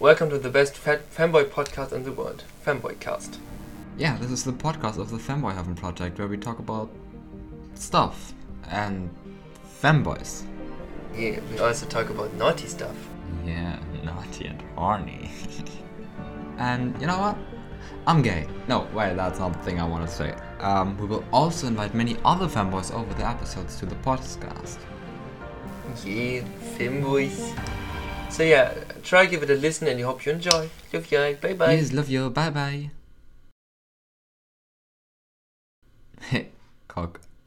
Welcome to the best femboy podcast in the world, FemboyCast. Yeah, this is the podcast of the Femboy Heaven Project where we talk about stuff and femboys. Yeah, we also talk about naughty stuff. Yeah, naughty and horny. and you know what? I'm gay. No, wait, that's not the thing I want to say. Um, we will also invite many other femboys over the episodes to the podcast. Yeah, femboys. So yeah, try give it a listen and I hope you enjoy. Love you, bye bye. Yes, love you. Bye bye. Cock.